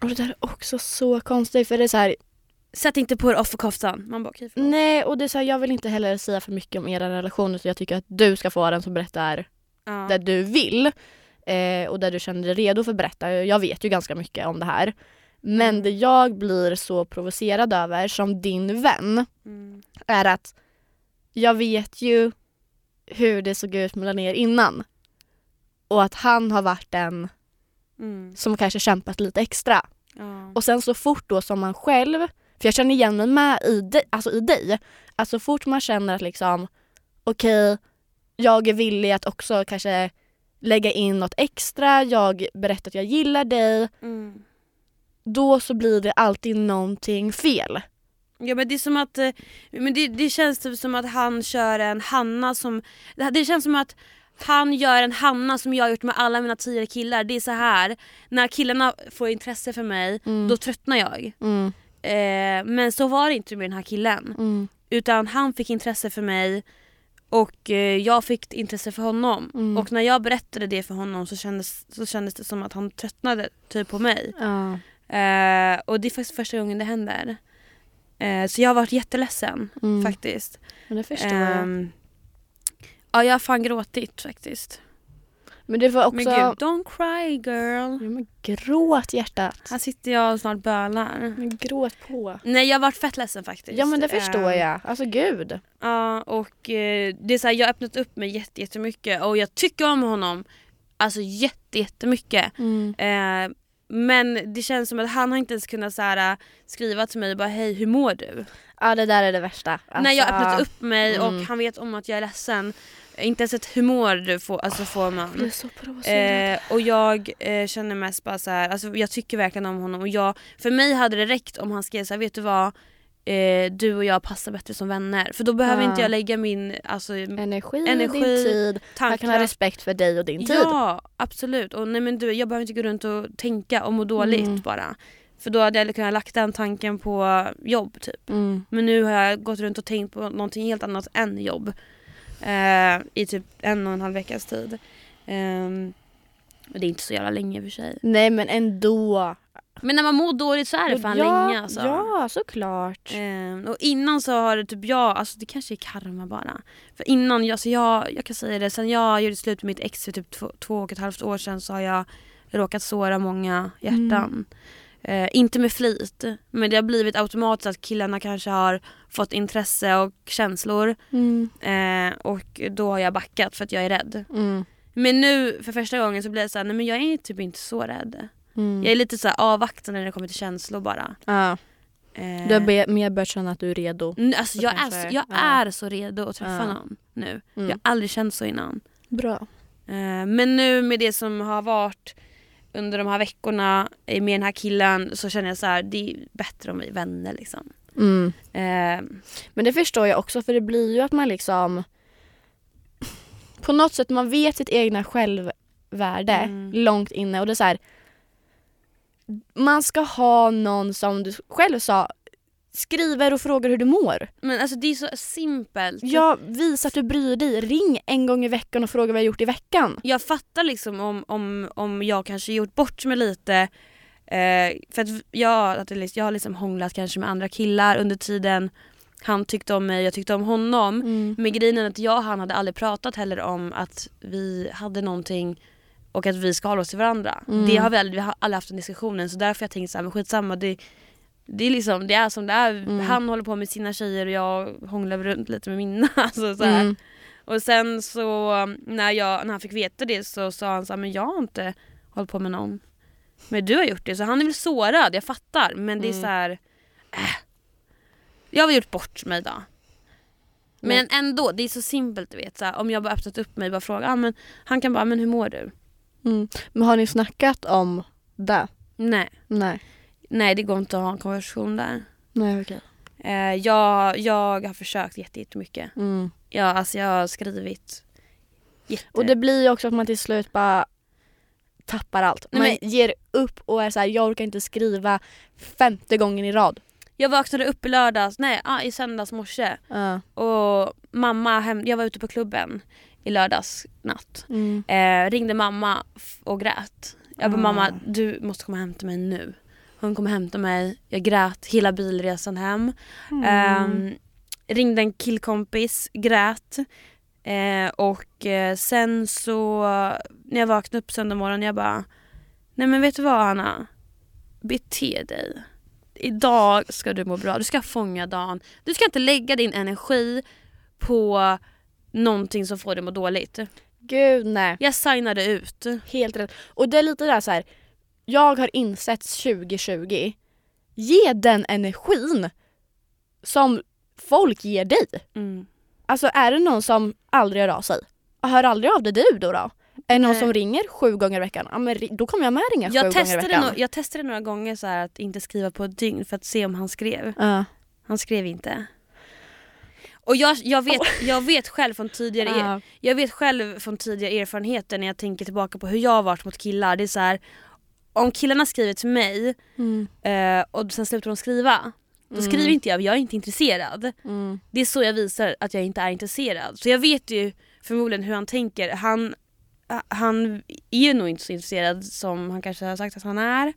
Och det där är också så konstigt för det är så här, sätt inte på dig offerkoftan. Man bara okej förlåt. nej och det är så här, jag vill inte heller säga för mycket om er relation utan jag tycker att du ska få den som berättar Ja. där du vill eh, och där du känner dig redo för att berätta. Jag vet ju ganska mycket om det här. Men Mm. det jag blir så provocerad över som din vän Mm. är att jag vet ju hur det såg ut mellan er innan. Och att han har varit den Mm. som kanske kämpat lite extra. Ja. Och sen så fort då som man själv, för jag känner igen mig med i, dig, alltså i dig, att så fort man känner att liksom okej, jag är villig att också kanske lägga in något extra, jag berättar att jag gillar dig, Mm. då så blir det alltid någonting fel. Ja men det är som att, eh, men det, det känns typ som att han kör en Hanna som, det, det känns som att han gör en Hanna som jag har gjort med alla mina tidigare killar. Det är så här när killarna får intresse för mig, Mm. då tröttnar jag. Mm, Eh, men så var det inte med den här killen. mm, Utan han fick intresse för mig och eh, jag fick intresse för honom. Mm. Och när jag berättade det för honom så kändes, så kändes det som att han tröttnade typ på mig. ja. Eh, och det är faktiskt första gången det händer. Eh, så jag har varit jätteledsen Mm. faktiskt. Men det förstår jag. Ja jag har fan gråtit faktiskt. Men det var också... Men gud, don't cry girl. Ja, men gråt hjärtat. Här sitter jag och snart bölar. Men gråt på. Nej jag har varit fett ledsen faktiskt. Ja men det förstår Ehm, jag. Alltså gud. Ja och eh, det är så här, jag har öppnat upp mig jätte, jättemycket och jag tycker om honom alltså jätte, jättemycket. Mm. Men det känns som att han har inte ens kunnat så här, äh, skriva till mig och bara hej hur mår du? Ja det där är det värsta. När jag har Alltså, öppnat upp mig och mm. han vet om att jag är ledsen. Inte ens ett hur mår du får, alltså får Jag man. provocerad. Eh, och jag eh, känner mest bara så här, alltså jag tycker verkligen om honom och jag, för mig hade det räckt om han skrev så här, vet du vad? Eh, du och jag passar bättre som vänner. För då behöver Ja. inte jag lägga min alltså, Energi, energi, din tid. Han kan ha tankar. respekt för dig och din tid. Ja absolut. Och nej, men du, jag behöver inte gå runt och tänka och må dåligt Mm. bara. För då hade jag kunnat lagt den tanken på jobb typ. Mm. Men nu har jag gått runt och tänkt på någonting helt annat än jobb. Eh, I typ en och en halv veckas tid. Ehm, och det är inte så jävla länge i och för sig. Nej men ändå. Men när man mår dåligt så är det fan ja, länge alltså. Ja såklart. Ehm, och innan så har det typ jag, alltså det kanske är karma bara. För innan, alltså jag, jag kan säga det, sen jag gjorde slut med mitt ex för typ två, två och ett halvt år sedan så har jag råkat såra många hjärtan. Eh, inte med flit, men det har blivit automatiskt att killarna kanske har fått intresse och känslor. Mm. Eh, och då har jag backat för att jag är rädd. Mm. Men nu för första gången så blir jag såhär, nej men jag är typ inte så rädd. Mm. Jag är lite så här avvaktande när det kommer till känslor bara. Ja. Eh, Du har be- mer börjat känna att du är redo. alltså, så jag, är så, jag ja. är så redo att träffa Ja. någon nu. Mm. Jag har aldrig känt så innan. Bra. Eh, men nu med det som har varit under de här veckorna eh, med den här killen så känner jag så här, det är bättre om vi är vänner liksom. Mm. Eh, Men det förstår jag också för det blir ju att man liksom på något sätt man vet sitt egna självvärde Mm. långt inne och det är så här, man ska ha någon som du själv sa skriver och frågar hur du mår. men alltså det är så simpelt. Ja, visa att du bryr dig. Ring en gång i veckan och fråga vad jag gjort i veckan. jag fattar liksom om, om, om jag kanske gjort bort mig lite eh, för att jag, att liksom- jag har liksom hånglat kanske med andra killar under tiden han tyckte om mig, jag tyckte om honom. Mm. Men grejen är att jag och han hade aldrig pratat heller om att vi hade någonting och att vi ska hålla oss till varandra. Mm. Det har vi aldrig, vi har aldrig haft den diskussionen så därför har jag tänkt såhär, men skitsamma det, det är liksom, det är som det är. Mm. Han håller på med sina tjejer och jag hånglar runt lite med mina. Alltså, så. Mm. Och sen så när, jag, när han fick veta det så sa han så här, men jag har inte hållit på med någon. Men du har gjort det. Så han är väl sårad, jag fattar. Men det är Mm. så här. Äh. Jag har väl gjort bort mig då. Men ändå, det är så simpelt du vet. Så här, om jag bara öppnat upp mig och bara frågar, ah, men, han kan bara, men hur mår du? Mm. Men har ni snackat om det? Nej, Nej. nej det går inte att ha en konversation där. Nej okej. Eh, jag, jag har försökt jätte- jättemycket. Mm. Ja, alltså jag har skrivit jätte... Och det blir ju också att man till slut bara tappar allt. Man Nej, ger upp och är så här, jag orkar inte skriva femte gången i rad. Jag vaknade upp i lördags, nej ah, i söndags morse Ja. och mamma, hem, jag var ute på klubben i lördags natt. Mm. Eh, ringde mamma och grät. Jag bara Ah. mamma du måste komma och hämta mig nu. Hon kom och hämtade mig, jag grät hela bilresan hem. Mm. Ehm, ringde en killkompis, grät. Eh, och eh, sen så när jag vaknade upp söndag morgon jag bara Nej men vet du vad Hanna? Bete dig. Idag ska du må bra, du ska fånga dagen. Du ska inte lägga din energi på någonting som får dig att må dåligt. Gud nej. Jag signade ut. Helt rätt. Och det är lite där så här. jag har insett 2020, ge den energin som folk ger dig. Mm. Alltså är det någon som aldrig hör av sig, hör aldrig av dig du då? då? Är det någon Nej. som ringer sju gånger i veckan? Ja, men då kommer jag med ringa sju Jag, gånger i veckan. no- jag testade några gånger så här att inte skriva på ett dygn för att se om han skrev. Ja. Han skrev inte. Och jag, jag, vet, jag vet själv från tidigare er, Ja. Jag vet själv från tidigare erfarenheter när jag tänker tillbaka på hur jag har varit mot killar. Det är så här, om killarna skriver till mig Mm. eh, och sen slutar de skriva. Då skriver inte jag, jag är inte intresserad. Mm. Det är så jag visar att jag inte är intresserad. Så jag vet ju förmodligen hur han tänker. Han, han är nog inte så intresserad som han kanske har sagt att han är.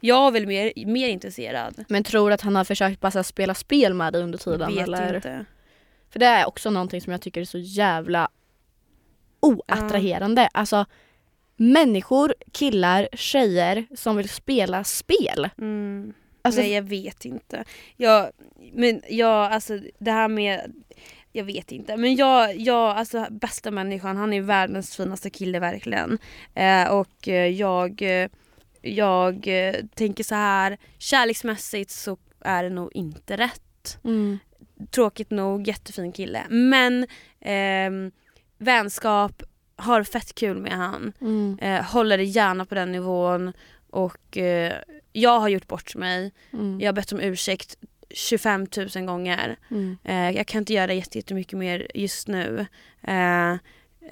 Jag är väl mer, mer intresserad. Men tror du att han har försökt bara spela spel med dig under tiden? vet eller? inte. För det är också någonting som jag tycker är så jävla oattraherande. Alltså människor, killar, tjejer som vill spela spel. Mm. Alltså, Nej jag vet inte. Jag, men jag, alltså det här med jag vet inte. Men jag, jag alltså bästa människan, han är världens finaste kille verkligen. Eh, och eh, jag, eh, jag eh, tänker så här kärleksmässigt så är det nog inte rätt. mm, Tråkigt nog, jättefin kille. Men ehm, vänskap, har fett kul med han. mm, Eh, håller det gärna på den nivån. Och eh, jag har gjort bort mig. mm, Jag har bett om ursäkt 25 000 gånger. mm, Eh, jag kan inte göra jätte- jättemycket mer just nu. Eh,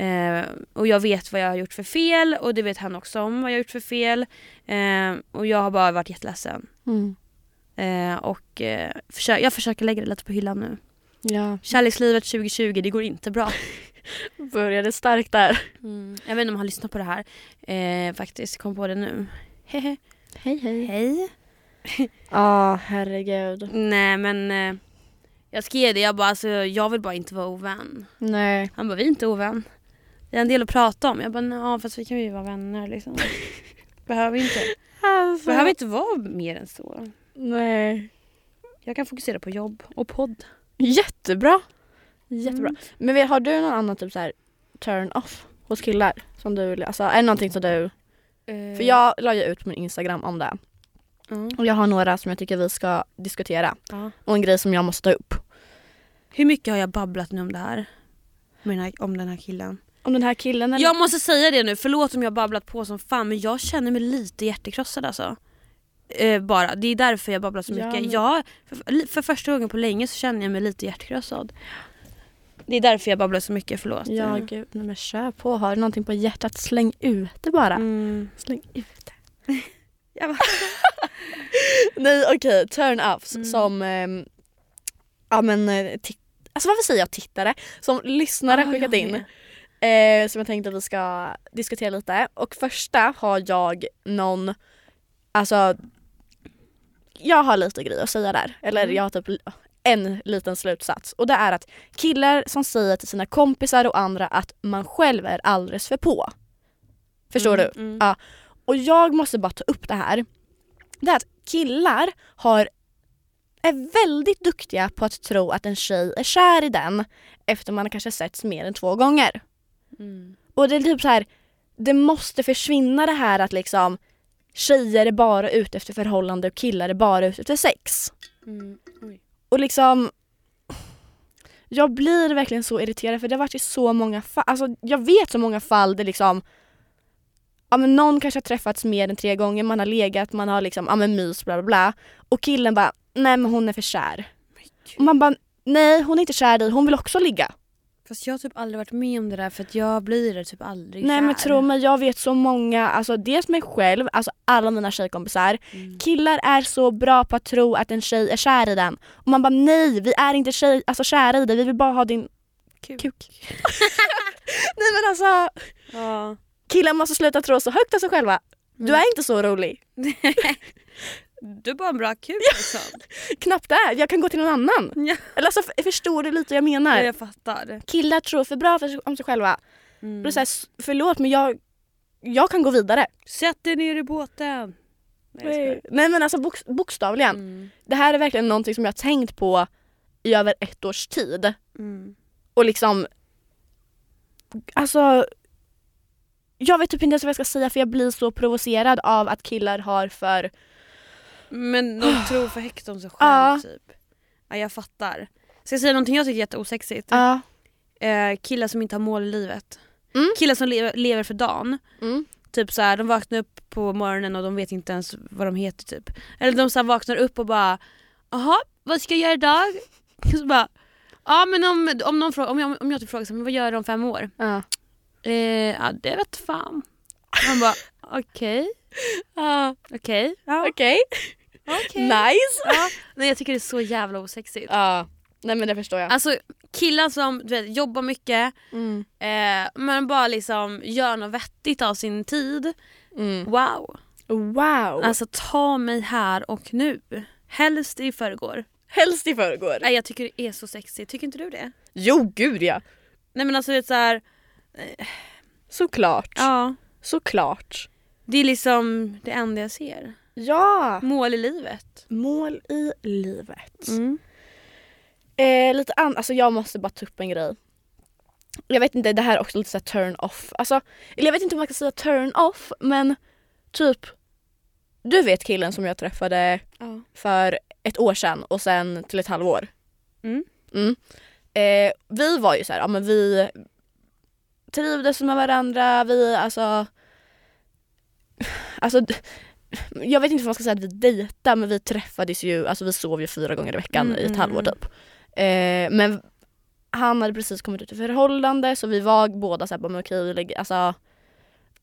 eh, och jag vet vad jag har gjort för fel och det vet han också om vad jag har gjort för fel. Eh, och jag har bara varit jätteledsen. mm. Eh, och eh, försö- jag försöker lägga det lite på hyllan nu. Ja, Kärlekslivet 2020, det går inte bra. började starkt där. Mm. Jag vet inte om han lyssnar på det här. Eh, faktiskt, kom på det nu. Hehe. Hej hej. Hej. Ja, herregud. Nej men eh, jag skrev det, jag bara alltså, jag vill bara inte vara ovän. Nej. Han bara vi är inte ovän. Det är en del att prata om. Jag bara ja fast vi kan ju vara vänner liksom. Behöver inte, Alltså. behöver inte vara mer än så. Nej. Jag kan fokusera på jobb och podd. Jättebra. Jättebra. Mm. Men vet- har du någon annan typ så här turn off hos killar? Som du vill, alltså är det någonting som du... För jag la ju ut på min Instagram om det. Ja. Och jag har några som jag tycker vi ska diskutera. Ja. Och en grej som jag måste ta upp. Hur mycket har jag babblat nu om det här? Om den här killen. Om den här killen eller? Jag måste säga det nu, förlåt om jag har babblat på som fan men jag känner mig lite hjärtekrossad alltså. Eh, bara, det är därför jag babblar så Ja, mycket. men- Jag, för, för första gången på länge så känner jag mig lite hjärtekrossad. Det är därför jag babblar så mycket, förlåt. Ja gud, nej men kör på. Har du någonting på hjärtat, släng ut det bara. Mm. Släng ut det. Bara, Nej okej, turn-offs Mm. som, ehm, ja men, eh, alltså varför säger jag tittare? Som lyssnare Ja, skickat in. Eh, som jag tänkte att vi ska diskutera lite. Och första har jag någon, alltså jag har lite grejer att säga där. Eller Mm. jag har typ en liten slutsats. Och det är att killar som säger till sina kompisar och andra att man själv är alldeles för på. Förstår Mm, du? mm. Ja. Och jag måste bara ta upp det här. Det är att killar har är väldigt duktiga på att tro att en tjej är kär i den efter man har kanske setts mer än två gånger. Mm. Och det är typ så här, det måste försvinna det här att liksom tjejer är bara ute efter förhållande och killar är bara ute efter sex. Mm. Och liksom jag blir verkligen så irriterad för det har varit i så många fall, alltså jag vet så många fall där liksom Ja men någon kanske har träffats mer än tre gånger, man har legat, man har liksom, ja men mys bla bla bla och killen bara, nej men hon är för kär. Och man bara, nej hon är inte kär i dig, hon vill också ligga. Fast jag har typ aldrig varit med om det där för att jag blir det typ aldrig Nej men kär. tro mig, jag vet så många, alltså dels mig själv, alltså alla mina tjejkompisar. Mm. Killar är så bra på att tro att en tjej är kär i den. Och man bara nej, vi är inte tjej, alltså kära i dig, vi vill bara ha din Kuk. kuk. nej men alltså, Ja. killar måste sluta tro så högt av sig själva. Du Mm. är inte så rolig. Du är bara en bra kuk liksom. Knappt det, jag kan gå till någon annan. Ja. Eller alltså förstår du lite vad jag Ja, menar? jag fattar. Killar tror för bra för om sig själva. Mm. Det är så här, förlåt men jag, jag kan gå vidare. Sätt dig ner i båten. Nej. Nej men alltså bok, bokstavligen. Mm. Det här är verkligen någonting som jag har tänkt på i över ett års tid. Mm. Och liksom... Alltså... Jag vet typ inte ens vad jag ska säga för jag blir så provocerad av att killar har för... Men de tror för högt om sig själv Ja. typ. Ja jag fattar. Ska jag säga någonting jag tycker är jätteosexigt? Ja. Eh, killar som inte har mål i livet. Mm. Killar som lever, lever för dagen. Mm. Typ så här, de vaknar upp på morgonen och de vet inte ens vad de heter typ. Eller de så här vaknar upp och bara Jaha, vad ska jag göra idag? Så bara Ja men om, om, någon frågar, om, jag, om jag typ frågar så här, men vad gör du om fem år? Ja. Eh, ja det vet fan. Man bara okej, okej, Okej. Okej. Nice. Ja. Nej jag tycker det är så jävla osexigt. Ja. Nej men det förstår jag. Alltså killar som du vet, jobbar mycket Mm. eh, men bara liksom gör något vettigt av sin tid. Mm. Wow. Wow. Alltså ta mig här och nu. Helst i förrgår. Helst i förrgår. Nej jag tycker det är så sexigt, tycker inte du det? Jo gud ja. Nej men alltså det är så här, Såklart. ja. Såklart. Det är liksom det enda jag ser. Ja. Mål i livet. Mål i livet. Mm. Eh, lite an- alltså jag måste bara ta upp en grej. Jag vet inte, det här är också lite så här turn off. Alltså, eller jag vet inte om man kan säga turn off men typ Du vet killen som jag träffade Ja. för ett år sedan och sen till ett halvår. Mm. Mm. Eh, vi var ju så här, ja men vi trivdes med varandra, vi alltså Alltså jag vet inte om man ska säga att vi dejtade men vi träffades ju, alltså vi sov ju fyra gånger i veckan Mm, i ett mm, halvår mm. typ. Eh, men han hade precis kommit ut i förhållande så vi var båda såhär, men okej alltså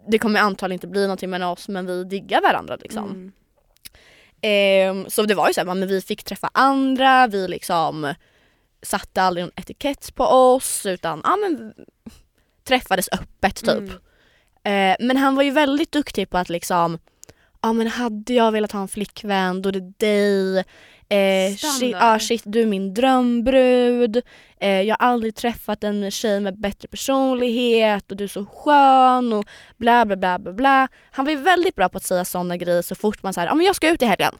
det kommer antagligen inte bli någonting mellan oss men vi diggar varandra liksom. Mm. Ehm, så det var ju så här, men vi fick träffa andra, vi liksom satte aldrig någon etikett på oss utan ja, men, träffades öppet typ. Mm. Eh, men han var ju väldigt duktig på att liksom Ja men hade jag velat ha en flickvän då är det dig. Eh, shit, ah, shit du är min drömbrud. Eh, jag har aldrig träffat en tjej med bättre personlighet och du är så skön och bla bla bla bla bla. Han var ju väldigt bra på att säga sådana grejer så fort man säger ja men jag ska ut i helgen.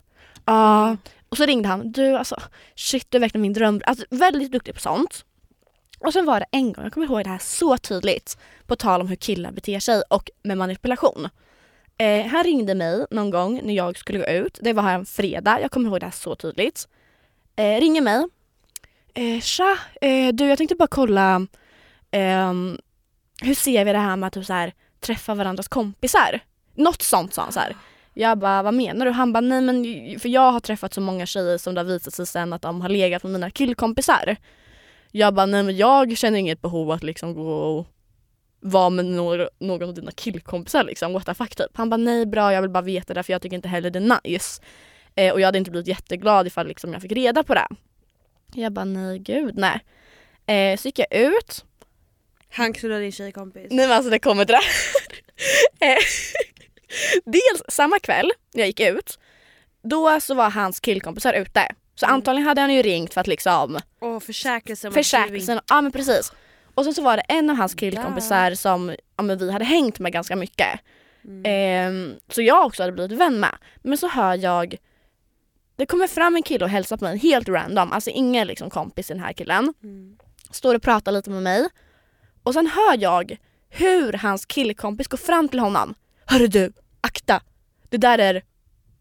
Ja. Och så ringde han, du alltså shit du är verkligen min drömbrud. Alltså väldigt duktig på sånt. Och sen var det en gång, jag kommer ihåg det här så tydligt, på tal om hur killar beter sig och med manipulation. Eh, han ringde mig någon gång när jag skulle gå ut. Det var här en fredag, jag kommer ihåg det här så tydligt. Eh, ringer mig. Eh, tja, eh, du jag tänkte bara kolla ehm, hur ser vi det här med att typ så här, träffa varandras kompisar? Något sånt sa han så här. Jag bara, vad menar du? Han bara, nej men för jag har träffat så många tjejer som det har visat sig sen att de har legat med mina killkompisar. Jag bara, nej men jag känner inget behov att liksom gå och vara med några, någon av dina killkompisar liksom, what the fuck typ. Han bara, nej bra jag vill bara veta det för jag tycker inte heller det är nice. Eh, och jag hade inte blivit jätteglad ifall liksom, jag fick reda på det. Jag bara, nej gud nej. Eh, så gick jag ut, Han knullade din tjejkompis. Nej men alltså det kommer till det här. Eh, Dels samma kväll när jag gick ut, då så var hans killkompisar ute. Så Mm. antagligen hade han ju ringt för att liksom Och försäkrelse om att du försäkringen, ja men precis. Och sen så var det en av hans killkompisar som ja, vi hade hängt med ganska mycket. Mm. Ehm, så jag också hade blivit vän med. Men så hör jag, det kommer fram en kille och hälsar på mig helt random, alltså ingen liksom kompis i den här killen. Mm. Står och pratar lite med mig. Och sen hör jag hur hans killkompis går fram till honom. Hörru du, akta! Det där är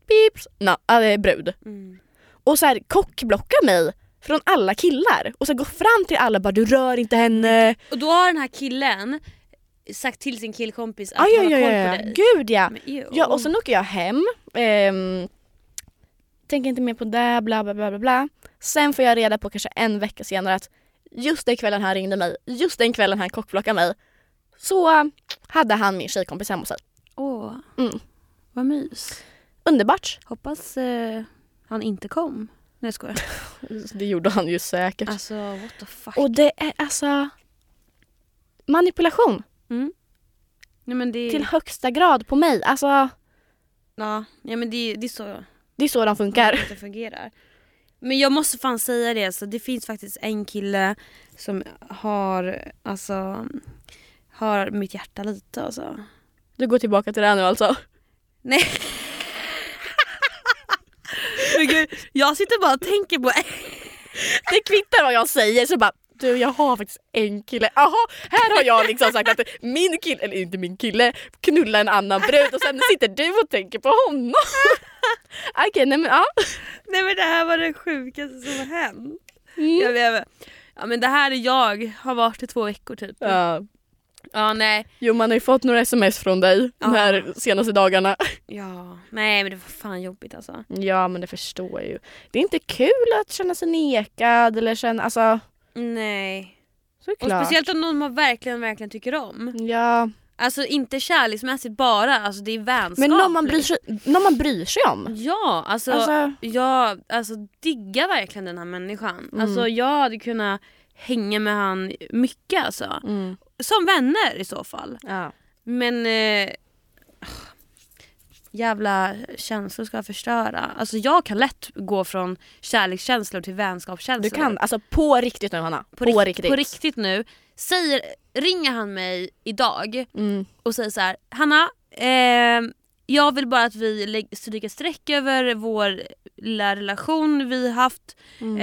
pips, no, är brud. Mm. Och så här kockblockar mig från alla killar. Och så går fram till alla och bara du rör inte henne. Och då har den här killen sagt till sin killkompis att Aj, hålla aj, koll aj, på aj. dig. Gud ja. Men. Ja och sen åker jag hem. ehm, tänker inte mer på det, bla bla bla bla bla. Sen får jag reda på kanske en vecka senare att just den kvällen han ringde mig, just den kvällen han kockblockade mig, så hade han min tjejkompis hemma hos sig. Åh, Mm. vad mys. Underbart. Hoppas eh, han inte kom. Nej jag skojar. Det gjorde han ju säkert. Alltså what the fuck. Och det är alltså manipulation Mm. Nej men det, till högsta grad på mig. Alltså ja, ja, men det, det är så det är så de funkar. det fungerar. Men jag måste fan säga det, så det finns faktiskt en kille som har, alltså, har mitt hjärta lite alltså. Du går tillbaka till det här nu alltså. Nej. Men gud, jag sitter bara och tänker på Det kvittar vad jag säger så bara du jag har faktiskt en kille. Jaha, här har jag liksom sagt att min kille, eller inte min kille, knullar en annan brud och sen sitter du och tänker på honom. Okej, nej men ja. Nej men det här var det sjukaste som har hänt. Mm. Jag vet, ja men det här är jag, har varit i två veckor typ. ja. Ja nej. Jo man har ju fått några sms från dig de här senaste dagarna. Ja, nej men det var fan jobbigt alltså. Ja men det förstår jag ju. Det är inte kul att känna sig nekad eller känna, alltså Nej. Och såklart. speciellt om någon man verkligen, verkligen tycker om. Ja, Alltså inte kärleksmässigt bara, alltså det är vänskapligt. men någon man, bryr sig, någon man bryr sig om. Ja, alltså, Alltså, jag alltså, diggar verkligen den här människan. Mm. Alltså jag hade kunnat hänga med han mycket alltså. mm, Som vänner i så fall. ja. Men eh, jävla känslor ska jag förstöra. Alltså jag kan lätt gå från kärlekskänslor till vänskapskänslor. Du kan, alltså på riktigt nu Hanna. På, på, rikt- riktigt. på riktigt nu. Säger, ringer han mig idag Mm. och säger så här: Hanna, eh, jag vill bara att vi stryker streck över vår lilla relation vi haft. Mm.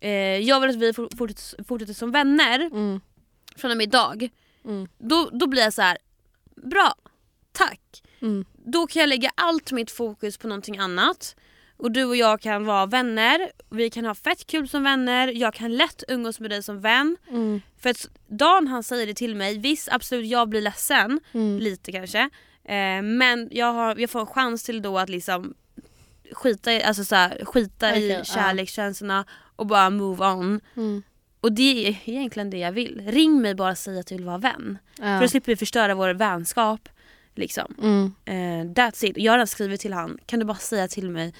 Eh, eh, jag vill att vi for- fortsätter, fortsätter som vänner Mm. Från och med idag. Mm. Då, då blir jag så här: bra, tack. Mm. Då kan jag lägga allt mitt fokus på någonting annat. Och du och jag kan vara vänner, vi kan ha fett kul som vänner, jag kan lätt umgås med dig som vän. Mm. För att dagen han säger det till mig, visst absolut jag blir ledsen, Mm. lite kanske. Eh, men jag, har, jag får en chans till då att liksom skita i, alltså så här, skita Okej, i ja. kärlekskänslorna och bara move on. Mm. Och det är egentligen det jag vill. Ring mig bara och säg att du vill vara vän. Ja. För då slipper vi förstöra vår vänskap. Liksom. Mm. Eh, that's it. Jag har skrivit till han. Kan du bara säga till mig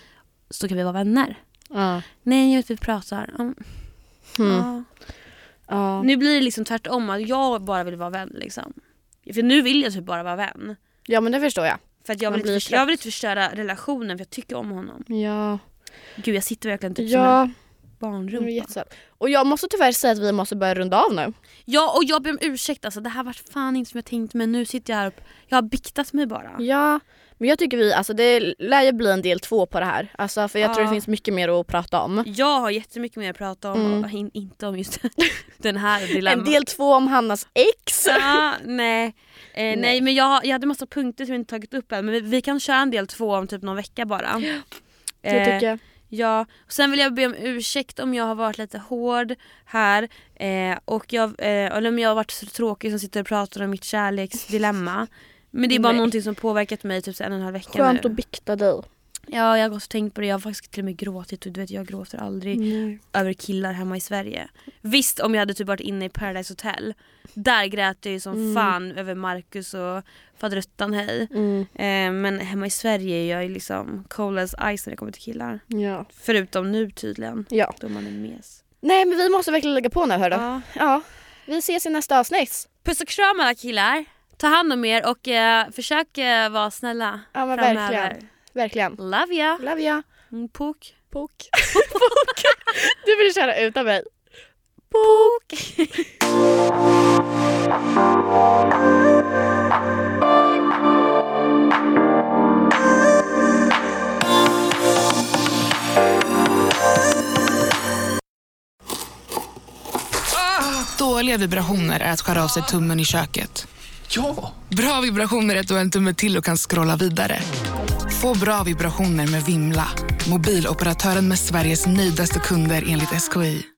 så kan vi vara vänner? Ja. Nej, jag vet vi pratar. Mm. Mm. Ja. Ja. Nu blir det liksom tvärtom att jag bara vill vara vän liksom. För nu vill jag typ bara vara vän. ja men det förstår jag. För att jag vill, inte, jag vill inte förstöra relationen för jag tycker om honom. Ja. Gud jag sitter verkligen typ som Ja, en det är barnrumpa. jättesött. Och jag måste tyvärr säga att vi måste börja runda av nu. Ja och jag ber om ursäkt alltså. Det här var fan inte som jag tänkt men nu sitter jag här och jag har biktat mig bara. Ja, Men jag tycker vi, alltså det lär ju bli en del två på det här. Alltså för jag tror Ja. det finns mycket mer att prata om. Jag har jättemycket mer att prata om, Mm. och in, inte om just den här dilemman. En del två om Hannas ex. Ja, nej. Eh, nej. men jag, jag hade massa punkter som jag inte tagit upp än men vi, vi kan köra en del två om typ någon vecka bara. Det Eh, tycker jag. Ja, och sen vill jag be om ursäkt om jag har varit lite hård här eh, och jag, eh, eller om jag har varit så tråkig som sitter och pratar om mitt kärleksdilemma. Men det är bara Nej. någonting som påverkat mig typ en och en halv vecka Skönt nu. att bikta dig. Ja, jag har och tänkt på det. Jag har faktiskt till och med gråtit och du vet jag gråter aldrig över killar hemma i Sverige. Visst om jag hade typ varit inne i Paradise Hotel. Där grät jag ju som Mm. fan över Marcus och faderuttan hej. Mm. Eh, men hemma i Sverige är jag ju liksom cold as ice när det kommer till killar. Ja. Förutom nu tydligen. ja. Då man är mes. Nej men vi måste verkligen lägga på nu hördu. Ja. Ja. Vi ses i nästa avsnitt. Puss och kram alla killar. Ta hand om er och eh, försök eh, vara snälla Ja men framöver. verkligen. Verkligen. Love ya. Love ya. Mm, Pok. Pok. Pok. Du vill köra utan mig. Pok. Dåliga vibrationer är att skära av sig tummen i köket. Ja! Bra vibrationer är ett du en tumme till och kan scrolla vidare. Få bra vibrationer med Vimla. Mobiloperatören med Sveriges nöjdaste kunder enligt SKI.